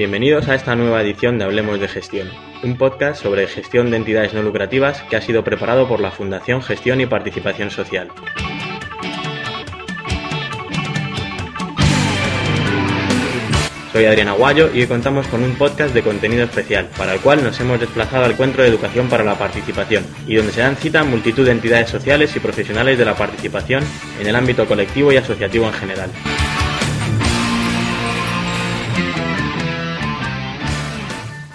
Bienvenidos a esta nueva edición de Hablemos de Gestión, un podcast sobre gestión de entidades no lucrativas que ha sido preparado por la Fundación Gestión y Participación Social. Soy Adrián Aguayo y hoy contamos con un podcast de contenido especial, para el cual nos hemos desplazado al Encuentro de Educación para la Participación, y donde se dan cita multitud de entidades sociales y profesionales de la participación en el ámbito colectivo y asociativo en general.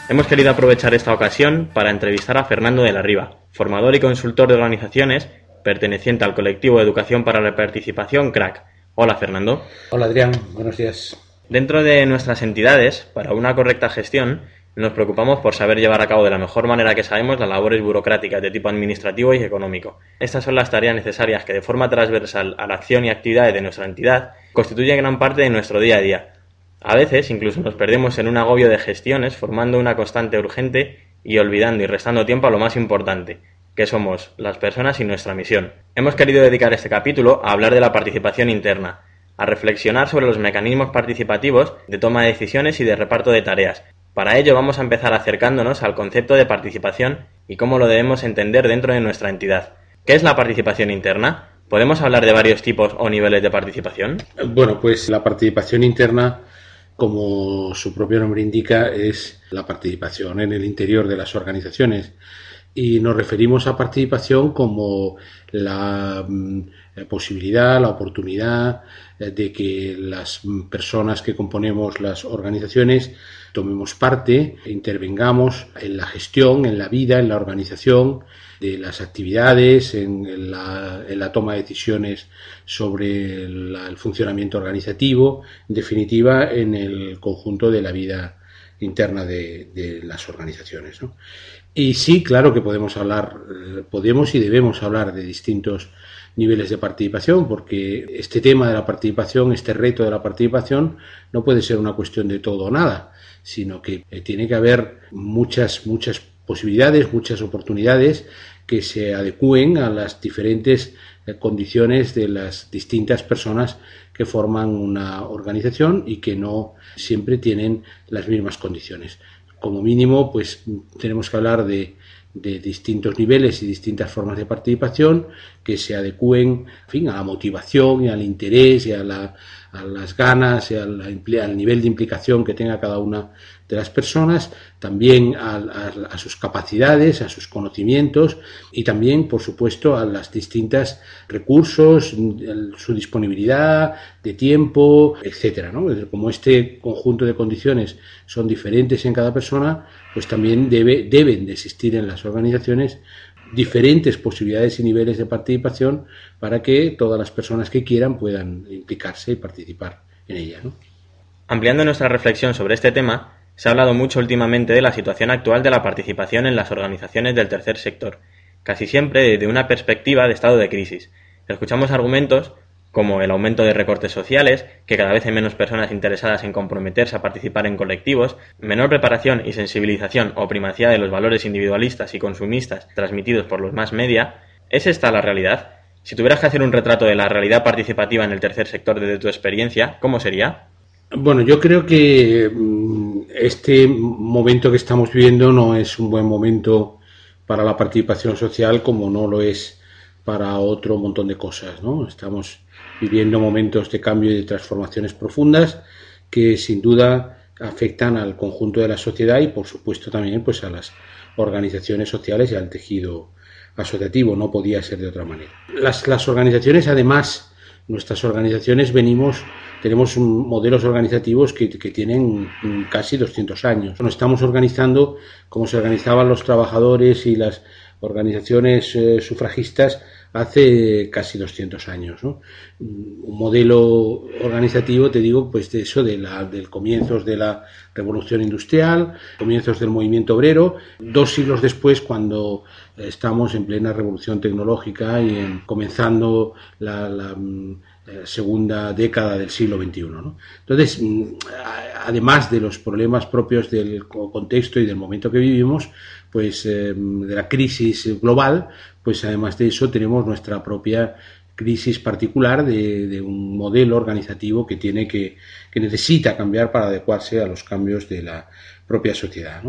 Hemos querido aprovechar esta ocasión para entrevistar a Fernando de la Riva, formador y consultor de organizaciones perteneciente al colectivo de Educación para la Participación CRAC. Hola Fernando. Hola Adrián, buenos días. Dentro de nuestras entidades, para una correcta gestión, nos preocupamos por saber llevar a cabo de la mejor manera que sabemos las labores burocráticas de tipo administrativo y económico. Estas son las tareas necesarias que de forma transversal a la acción y actividades de nuestra entidad constituyen gran parte de nuestro día a día. A veces incluso nos perdemos en un agobio de gestiones formando una constante urgente y olvidando y restando tiempo a lo más importante, que somos las personas y nuestra misión. Hemos querido dedicar este capítulo a hablar de la participación interna, a reflexionar sobre los mecanismos participativos de toma de decisiones y de reparto de tareas. Para ello vamos a empezar acercándonos al concepto de participación y cómo lo debemos entender dentro de nuestra entidad. ¿Qué es la participación interna? ¿Podemos hablar de varios tipos o niveles de participación? Bueno, pues la participación interna, como su propio nombre indica, es la participación en el interior de las organizaciones. Y nos referimos a participación como la mm, posibilidad, la oportunidad eh, de que las personas que componemos las organizaciones tomemos parte, intervengamos en la gestión, en la vida, en la organización de las actividades, en la, toma de decisiones sobre el funcionamiento organizativo, en definitiva, en el conjunto de la vida interna de, las organizaciones. Y sí, claro que podemos hablar, eh, podemos y debemos hablar de distintos niveles de participación, porque este tema de la participación, este reto de la participación, no puede ser una cuestión de todo o nada, sino que eh, tiene que haber muchas, muchas posibilidades, muchas oportunidades que se adecúen a las diferentes eh, condiciones de las distintas personas que forman una organización y que no siempre tienen las mismas condiciones. Como mínimo, pues tenemos que hablar de de distintos niveles y distintas formas de participación que se adecúen fin, a la motivación y al interés y a, las ganas y al, al, nivel de implicación que tenga cada una de las personas, también a, sus capacidades, a sus conocimientos y también, por supuesto, a las distintas recursos, su disponibilidad de tiempo, etcétera. Como este conjunto de condiciones son diferentes en cada persona, pues también debe, deben de existir en las organizaciones diferentes posibilidades y niveles de participación para que todas las personas que quieran puedan implicarse y participar en ella. Ampliando nuestra reflexión sobre este tema, se ha hablado mucho últimamente de la situación actual de la participación en las organizaciones del tercer sector, casi siempre desde una perspectiva de estado de crisis. Escuchamos argumentos como el aumento de recortes sociales, que cada vez hay menos personas interesadas en comprometerse a participar en colectivos, menor preparación y sensibilización o primacía de los valores individualistas y consumistas transmitidos por los más media, ¿es esta la realidad? Si tuvieras que hacer un retrato de la realidad participativa en el tercer sector desde tu experiencia, ¿cómo sería? Bueno, yo creo que mm, este momento que estamos viviendo no es un buen momento para la participación social como no lo es para otro montón de cosas, ¿no? Estamos viviendo momentos de cambio y de transformaciones profundas que sin duda afectan al conjunto de la sociedad y por supuesto también pues a las organizaciones sociales y al tejido asociativo, no podía ser de otra manera. Las, las organizaciones además nuestras organizaciones venimos, tenemos modelos organizativos que, tienen casi 200 años. Nos estamos organizando como se organizaban los trabajadores y las organizaciones eh, sufragistas hace casi 200 años. ¿no? Un modelo organizativo, te digo, pues de eso, de del comienzos de la revolución industrial, comienzos del movimiento obrero, dos siglos después, cuando estamos en plena revolución tecnológica y en, comenzando la, mm, segunda década del siglo XXI. ¿no? Entonces, mm, además de los problemas propios del contexto y del momento que vivimos, pues eh, de la crisis global, pues además de eso tenemos nuestra propia crisis particular de, un modelo organizativo que tiene que, que, necesita cambiar para adecuarse a los cambios de la propia sociedad.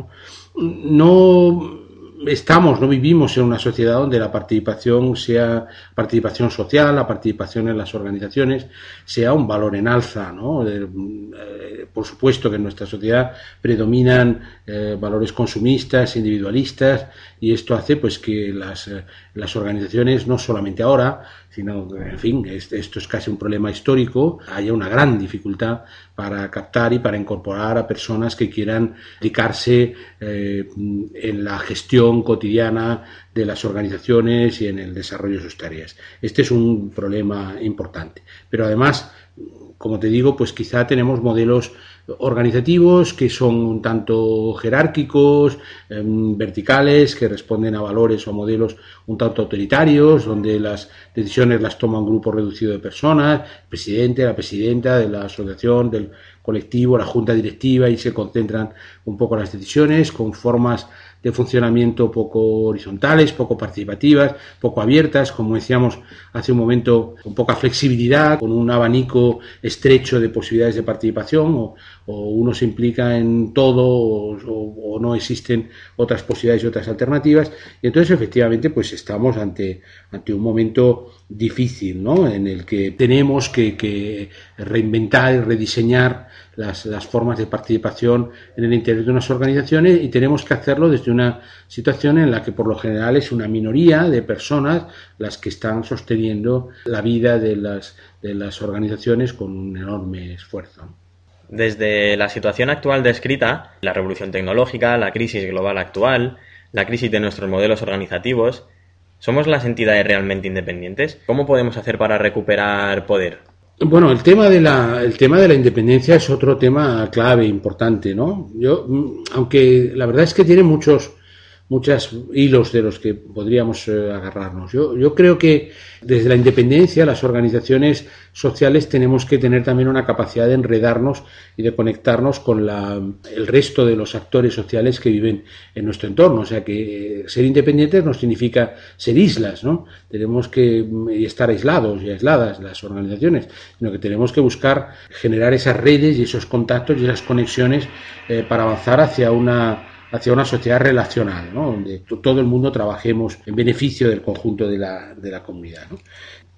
no estamos, no vivimos en una sociedad donde la participación sea participación social, la participación en las organizaciones sea un valor en alza, ¿no? Eh, por supuesto que en nuestra sociedad predominan eh, valores consumistas, individualistas y esto hace pues que las, eh, las organizaciones no solamente ahora, sino en fin, esto es casi un problema histórico, haya una gran dificultad para captar y para incorporar a personas que quieran dedicarse eh, en la gestión cotidiana de las organizaciones y en el desarrollo de sus tareas. Este es un problema importante. Pero además, como te digo, pues quizá tenemos modelos organizativos que son un tanto jerárquicos, em, verticales, que responden a valores o modelos un tanto autoritarios, donde las decisiones las toma un grupo reducido de personas, el presidente, la presidenta de la asociación, del colectivo, la junta directiva, y se concentran un poco las decisiones con formas de funcionamiento poco horizontales, poco participativas, poco abiertas, como decíamos hace un momento, con poca flexibilidad, con un abanico estrecho de posibilidades de participación, o, uno se implica en todo o, no existen otras posibilidades y otras alternativas. Y entonces, efectivamente, pues estamos ante, ante un momento difícil, ¿no? En el que tenemos que, que reinventar y rediseñar las, las, formas de participación en el interior de unas organizaciones y tenemos que hacerlo desde una situación en la que por lo general es una minoría de personas las que están sosteniendo la vida de las, de las organizaciones con un enorme esfuerzo. Desde la situación actual descrita, la revolución tecnológica, la crisis global actual, la crisis de nuestros modelos organizativos, ¿somos las entidades realmente independientes? ¿Cómo podemos hacer para recuperar poder? Bueno, el tema de la, el tema de la independencia es otro tema clave, importante, ¿no? Yo, mm, aunque la verdad es que tiene muchos, muchos hilos de los que podríamos eh, agarrarnos. Yo, yo creo que desde la independencia las organizaciones sociales tenemos que tener también una capacidad de enredarnos y de conectarnos con la, el resto de los actores sociales que viven en nuestro entorno. O sea que eh, ser independientes no significa ser islas, ¿no? Tenemos que mm, estar aislados y aisladas las organizaciones, sino que tenemos que buscar generar esas redes y esos contactos y esas conexiones eh, para avanzar hacia una hacia una sociedad relacional, donde todo el mundo trabajemos en beneficio del conjunto de la, de la comunidad.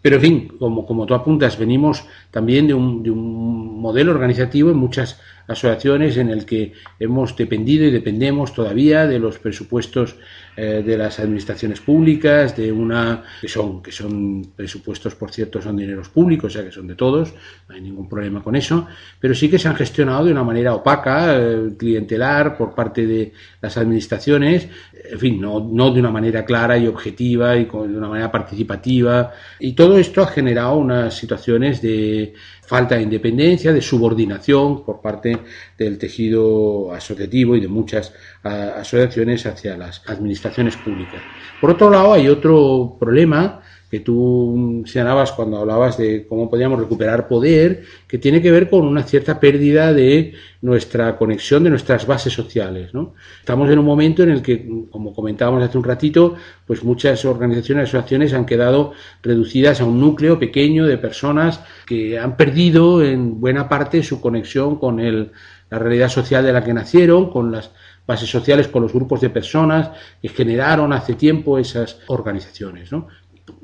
Pero, en fin, como, como tú apuntas, venimos también de un, de un modelo organizativo en muchas asociaciones en el que hemos dependido y dependemos todavía de los presupuestos eh, de las administraciones públicas, de una que son que son presupuestos, por cierto, son dineros públicos, o sea que son de todos, no hay ningún problema con eso, pero sí que se han gestionado de una manera opaca, eh, clientelar por parte de las administraciones, en fin, no, no de una manera clara y objetiva y de una manera participativa, y todo esto ha generado unas situaciones de falta de independencia, de subordinación por parte del tejido asociativo y de muchas asociaciones hacia las administraciones públicas. Por otro lado, hay otro problema que tú señalabas cuando hablabas de cómo podíamos recuperar poder, que tiene que ver con una cierta pérdida de nuestra conexión, de nuestras bases sociales. ¿no? Estamos en un momento en el que, como comentábamos hace un ratito, pues muchas organizaciones y asociaciones han quedado reducidas a un núcleo pequeño de personas que han perdido en buena parte su conexión con el, la realidad social de la que nacieron, con las bases sociales, con los grupos de personas que generaron hace tiempo esas organizaciones. ¿no?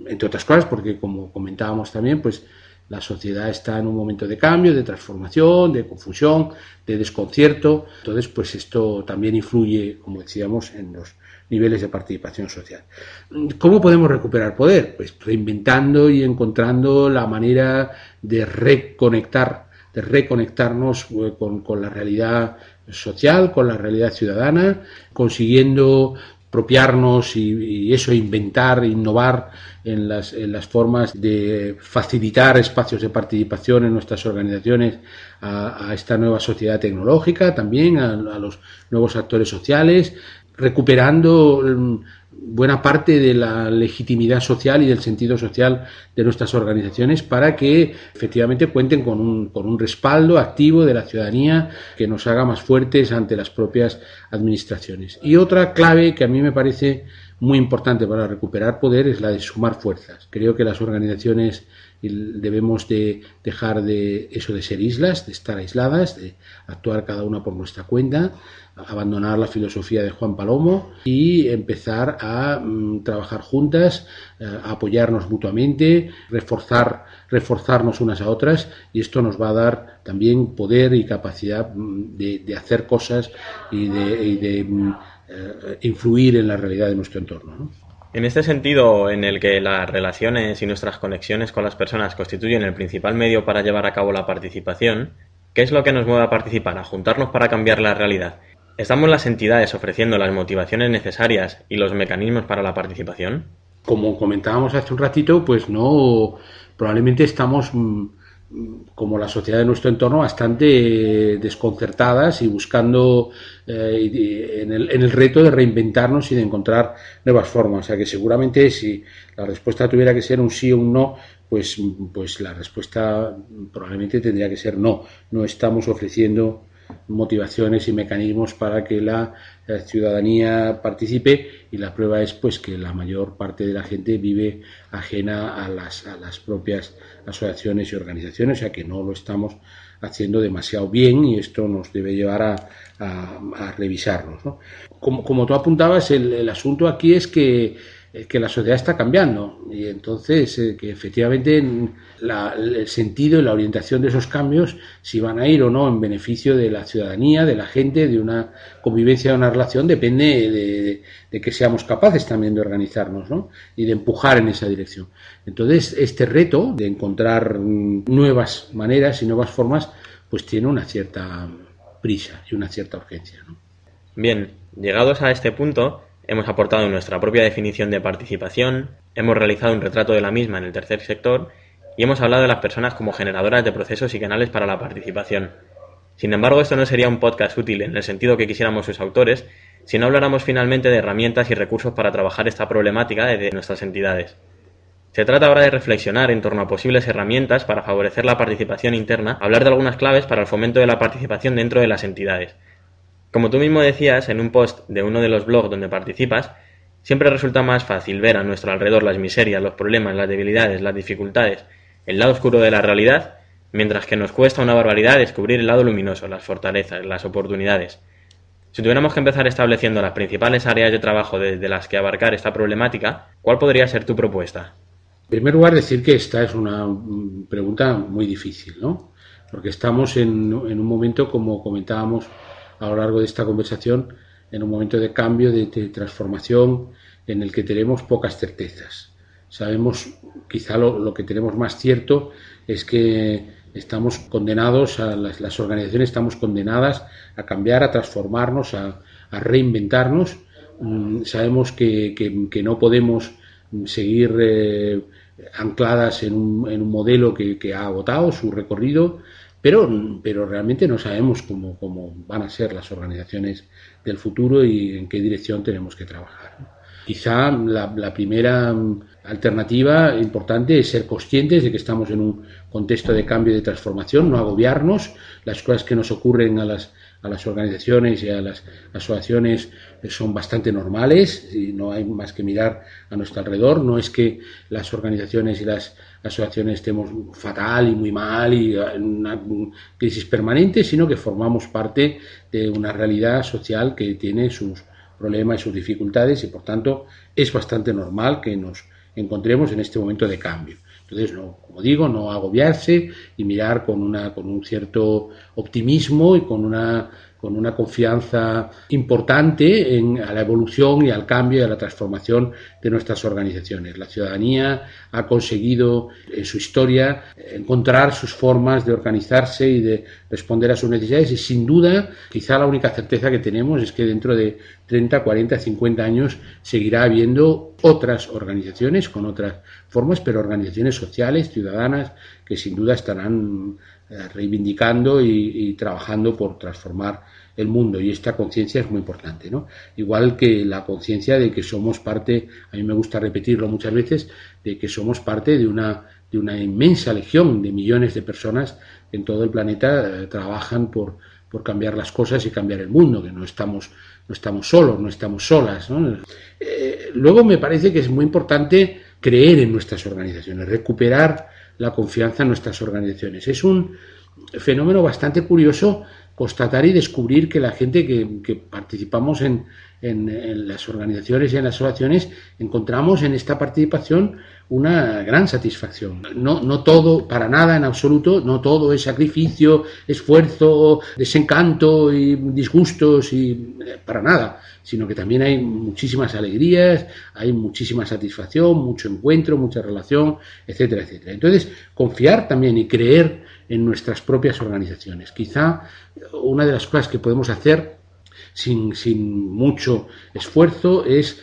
Entre otras cosas porque como comentábamos también, pues la sociedad está en un momento de cambio, de transformación, de confusión, de desconcierto. Entonces, pues esto también influye, como decíamos, en los niveles de participación social. ¿Cómo podemos recuperar poder? Pues reinventando y encontrando la manera de reconectar, de reconectarnos eh, con, con la realidad social, con la realidad ciudadana, consiguiendo apropiarnos y, eso, inventar, innovar en las, formas de facilitar espacios de participación en nuestras organizaciones a, esta nueva sociedad tecnológica, también a, a los nuevos actores sociales, recuperando mm, buena parte de la legitimidad social y del sentido social de nuestras organizaciones para que efectivamente cuenten con un, con un respaldo activo de la ciudadanía que nos haga más fuertes ante las propias administraciones. Y otra clave que a mí me parece muy importante para recuperar poder es la de sumar fuerzas. Creo que las organizaciones debemos de dejar de eso de ser islas, de estar aisladas, de actuar cada una por nuestra cuenta, abandonar la filosofía de Juan Palomo y empezar a mm, trabajar juntas, eh, a apoyarnos mutuamente, reforzar, reforzarnos unas a otras y esto nos va a dar también poder y capacidad mm, de, hacer cosas y de, mm, eh, influir en la realidad de nuestro entorno. En este sentido, en el que las relaciones y nuestras conexiones con las personas constituyen el principal medio para llevar a cabo la participación, ¿qué es lo que nos mueve a participar, a juntarnos para cambiar la realidad? ¿Estamos las entidades ofreciendo las motivaciones necesarias y los mecanismos para la participación? Como comentábamos hace un ratito, pues no, probablemente estamos mm, como la sociedad de nuestro entorno bastante desconcertadas y buscando eh, en, el, en, el, reto de reinventarnos y de encontrar nuevas formas. O sea que seguramente si la respuesta tuviera que ser un sí o un no, pues, pues la respuesta probablemente tendría que ser no. No estamos ofreciendo motivaciones y mecanismos para que la, ciudadanía participe y la prueba es pues que la mayor parte de la gente vive ajena a las, a las propias asociaciones y organizaciones, o sea que no lo estamos haciendo demasiado bien y esto nos debe llevar a, a, revisarnos. Como, como, tú apuntabas, el asunto aquí es que que la sociedad está cambiando y entonces eh, que efectivamente el sentido y la orientación de esos cambios, si van a ir o no en beneficio de la ciudadanía, de la gente, de una convivencia, de una relación, depende de, que seamos capaces también de organizarnos ¿no? y de empujar en esa dirección. Entonces, este reto de encontrar nuevas maneras y nuevas formas, pues tiene una cierta prisa y una cierta urgencia. ¿no? Bien, llegados a este punto, Hemos aportado nuestra propia definición de participación, hemos realizado un retrato de la misma en el tercer sector y hemos hablado de las personas como generadoras de procesos y canales para la participación. Sin embargo, esto no sería un podcast útil en el sentido que quisiéramos sus autores si no habláramos finalmente de herramientas y recursos para trabajar esta problemática de nuestras entidades. Se trata ahora de reflexionar en torno a posibles herramientas para favorecer la participación interna, hablar de algunas claves para el fomento de la participación dentro de las entidades, como tú mismo decías en un post de uno de los blogs donde participas, siempre resulta más fácil ver a nuestro alrededor las miserias, los problemas, las debilidades, las dificultades, el lado oscuro de la realidad, mientras que nos cuesta una barbaridad descubrir el lado luminoso, las fortalezas, las oportunidades. Si tuviéramos que empezar estableciendo las principales áreas de trabajo desde las que abarcar esta problemática, ¿cuál podría ser tu propuesta? En primer lugar, decir que esta es una pregunta muy difícil, ¿no? Porque estamos en, en un momento, como comentábamos a lo largo de esta conversación en un momento de cambio, de, transformación en el que tenemos pocas certezas. Sabemos, quizá lo, que tenemos más cierto es que estamos condenados, a las, organizaciones estamos condenadas a cambiar, a transformarnos, a, reinventarnos. Mm, sabemos que, no podemos seguir eh, ancladas en un, en un modelo que, que, ha agotado su recorrido pero, pero realmente no sabemos cómo, cómo van a ser las organizaciones del futuro y en qué dirección tenemos que trabajar. Quizá la, la, primera alternativa importante es ser conscientes de que estamos en un contexto de cambio y de transformación, no agobiarnos. Las cosas que nos ocurren a las, a las organizaciones y a las asociaciones son bastante normales y no hay más que mirar a nuestro alrededor. No es que las organizaciones y las asociaciones estemos fatal y muy mal y en una crisis permanente, sino que formamos parte de una realidad social que tiene sus problemas y sus dificultades y por tanto es bastante normal que nos encontremos en este momento de cambio. Entonces, no, como digo, no agobiarse y mirar con, una, con un cierto optimismo y con una con una confianza importante en, a la evolución y al cambio y a la transformación de nuestras organizaciones. La ciudadanía ha conseguido en su historia encontrar sus formas de organizarse y de responder a sus necesidades y sin duda quizá la única certeza que tenemos es que dentro de 30, 40, 50 años seguirá habiendo otras organizaciones con otras formas, pero organizaciones sociales, ciudadanas, que sin duda estarán eh, reivindicando y, trabajando por transformar el mundo y esta conciencia es muy importante, ¿no? Igual que la conciencia de que somos parte, a mí me gusta repetirlo muchas veces, de que somos parte de una de una inmensa legión de millones de personas en todo el planeta eh, trabajan por, por cambiar las cosas y cambiar el mundo, que no estamos no estamos solos, no estamos solas. Eh, luego me parece que es muy importante creer en nuestras organizaciones, recuperar la confianza en nuestras organizaciones. Es un fenómeno bastante curioso constatar y descubrir que la gente que, participamos en, en, las organizaciones y en las asociaciones encontramos en esta participación una gran satisfacción. No, no todo, para nada en absoluto, no todo es sacrificio, esfuerzo, desencanto y disgustos y eh, para nada, sino que también hay muchísimas alegrías, hay muchísima satisfacción, mucho encuentro, mucha relación, etcétera, etcétera. Entonces, confiar también y creer en nuestras propias organizaciones. Quizá una de las cosas que podemos hacer sin, sin mucho esfuerzo es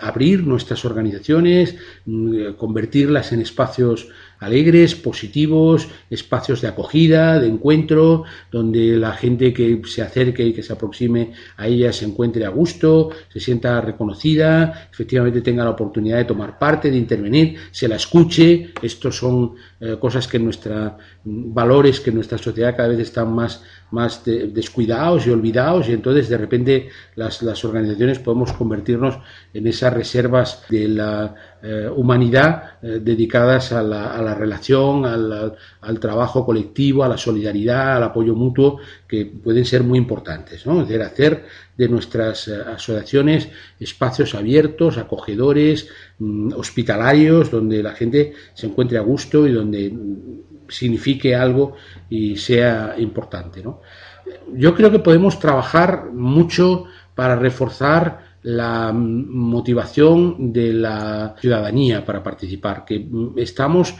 abrir nuestras organizaciones, mm, convertirlas en espacios alegres, positivos, espacios de acogida, de encuentro, donde la gente que se acerque y que se aproxime a ella se encuentre a gusto, se sienta reconocida, efectivamente tenga la oportunidad de tomar parte, de intervenir, se la escuche. Estos son eh, cosas que nuestra valores que nuestra sociedad cada vez están más, más descuidados y olvidados y entonces de repente las, las organizaciones podemos convertirnos en esas reservas de la eh, humanidad eh, dedicadas a la, a la relación, al, al, trabajo colectivo, a la solidaridad, al apoyo mutuo, que pueden ser muy importantes. ¿no? Es decir, hacer de nuestras eh, asociaciones espacios abiertos, acogedores, mm, hospitalarios, donde la gente se encuentre a gusto y donde mm, signifique algo y sea importante. ¿no? Yo creo que podemos trabajar mucho para reforzar la motivación de la ciudadanía para participar, que estamos,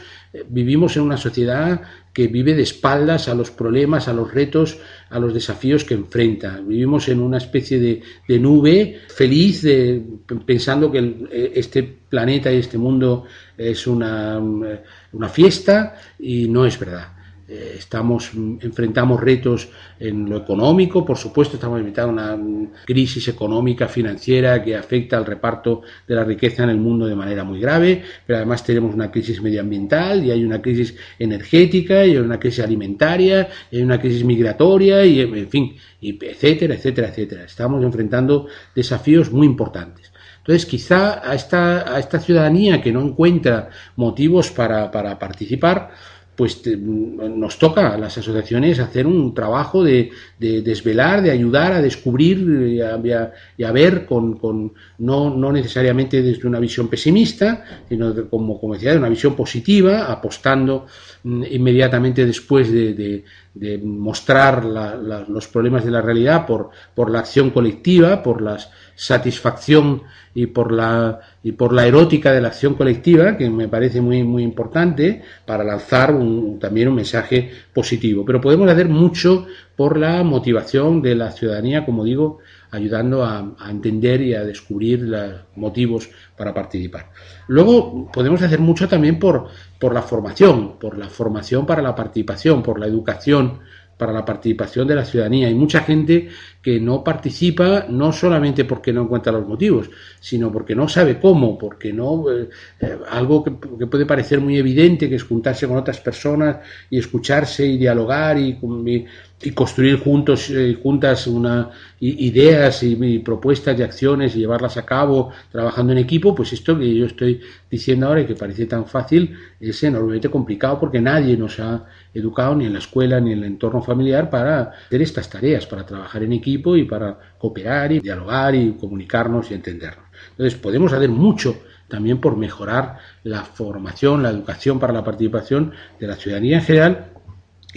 vivimos en una sociedad que vive de espaldas a los problemas, a los retos, a los desafíos que enfrenta. Vivimos en una especie de, nube feliz, de, pensando que este planeta y este mundo es una, una fiesta y no es verdad. Eh, estamos, enfrentamos retos en lo económico, por supuesto, estamos enfrentando una crisis económica, financiera, que afecta al reparto de la riqueza en el mundo de manera muy grave, pero además tenemos una crisis medioambiental y hay una crisis energética y hay una crisis alimentaria y hay una crisis migratoria y, en fin, y etcétera, etcétera, etcétera. Estamos enfrentando desafíos muy importantes. Entonces, quizá a esta, a esta ciudadanía que no encuentra motivos para, para participar, pues nos toca a las asociaciones hacer un trabajo de, desvelar, de ayudar a descubrir y a, ver con, no, no, necesariamente desde una visión pesimista, sino como, como decía, de una visión positiva, apostando mm, inmediatamente después de, mostrar los problemas de la realidad por, por la acción colectiva, por la satisfacción y por la y por la erótica de la acción colectiva, que me parece muy, muy importante para lanzar también un mensaje positivo. Pero podemos hacer mucho por la motivación de la ciudadanía, como digo, ayudando a, a entender y a descubrir los motivos para participar. Luego podemos hacer mucho también por, por la formación, por la formación para la participación, por la educación para la participación de la ciudadanía. Hay mucha gente que no participa no solamente porque no encuentra los motivos, sino porque no sabe cómo, porque no eh, eh, algo que, puede parecer muy evidente, que es juntarse con otras personas y escucharse y dialogar y, y, construir juntos y eh, juntas una ideas y, propuestas y acciones y llevarlas a cabo trabajando en equipo, pues esto que yo estoy diciendo ahora y que parece tan fácil es enormemente complicado porque nadie nos ha educado ni en la escuela ni en el entorno familiar para hacer estas tareas, para trabajar en equipo y para cooperar y dialogar y comunicarnos y entendernos. Entonces podemos hacer mucho también por mejorar la formación, la educación para la participación de la ciudadanía en general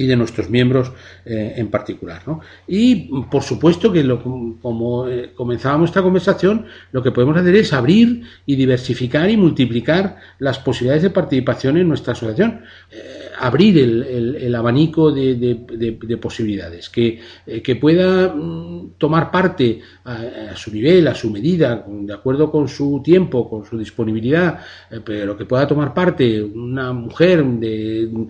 y de nuestros miembros eh, en particular. Y por supuesto que lo, como eh, comenzábamos esta conversación, lo que podemos hacer es abrir y diversificar y multiplicar las posibilidades de participación en nuestra asociación. Eh, abrir el, el, abanico de, de, posibilidades, que, que pueda mm, tomar parte a, su nivel, a su medida, de acuerdo con su tiempo, con su disponibilidad, pero que pueda tomar parte una mujer de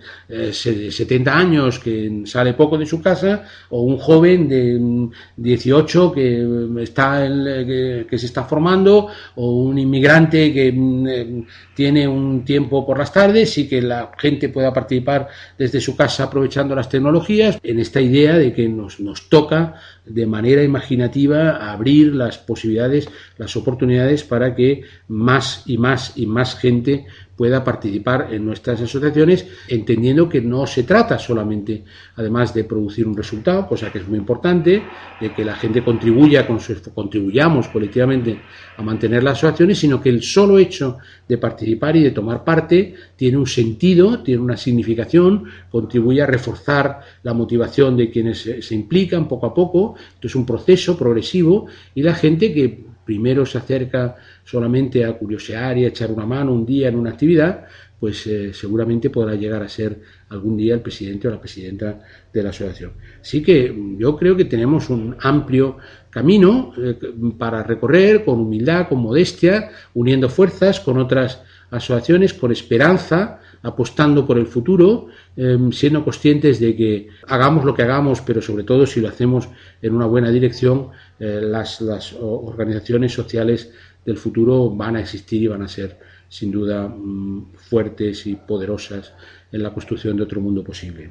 70 años, que sale poco de su casa o un joven de 18 que está que, se está formando o un inmigrante que mm, tiene un tiempo por las tardes y que la gente pueda participar desde su casa aprovechando las tecnologías en esta idea de que nos, nos toca de manera imaginativa abrir las posibilidades, las oportunidades para que más y más y más gente pueda participar en nuestras asociaciones, entendiendo que no se trata solamente, además de producir un resultado, cosa que es muy importante, de que la gente contribuya, con su, contribuyamos colectivamente a mantener las asociaciones, sino que el solo hecho de participar y de tomar parte tiene un sentido, tiene una significación, contribuye a reforzar la motivación de quienes se, implican poco a poco, es un proceso progresivo y la gente que primero se acerca solamente a curiosear y a echar una mano un día en una actividad, pues eh, seguramente podrá llegar a ser algún día el presidente o la presidenta de la asociación. Así que yo creo que tenemos un amplio camino eh, para recorrer con humildad, con modestia, uniendo fuerzas con otras asociaciones, con esperanza, apostando por el futuro, em, siendo conscientes de que hagamos lo que hagamos, pero sobre todo si lo hacemos en una buena dirección, eh, las, organizaciones sociales del futuro van a existir y van a ser sin duda mm, fuertes y poderosas en la construcción de otro mundo posible.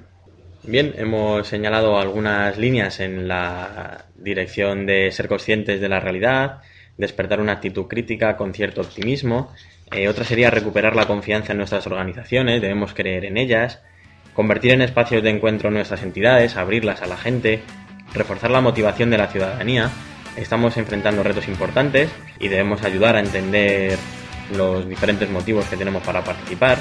Bien, hemos señalado algunas líneas en la dirección de ser conscientes de la realidad, despertar una actitud crítica con cierto optimismo eh, otra sería recuperar la confianza en nuestras organizaciones, debemos creer en ellas, convertir en espacios de encuentro nuestras entidades, abrirlas a la gente, reforzar la motivación de la ciudadanía. Estamos enfrentando retos importantes y debemos ayudar a entender los diferentes motivos que tenemos para participar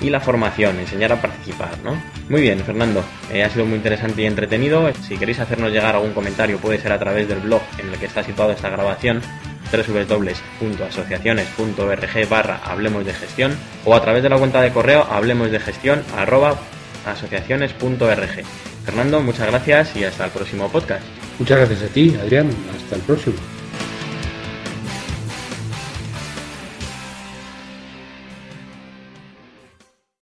y la formación, enseñar a participar, ¿no? Muy bien, Fernando, eh, ha sido muy interesante y entretenido. Si queréis hacernos llegar algún comentario puede ser a través del blog en el que está situado esta grabación www.asociaciones.org barra Hablemos de Gestión o a través de la cuenta de correo hablemos de gestión arroba asociaciones.org. Fernando, muchas gracias y hasta el próximo podcast. Muchas gracias a ti, Adrián. Hasta el próximo.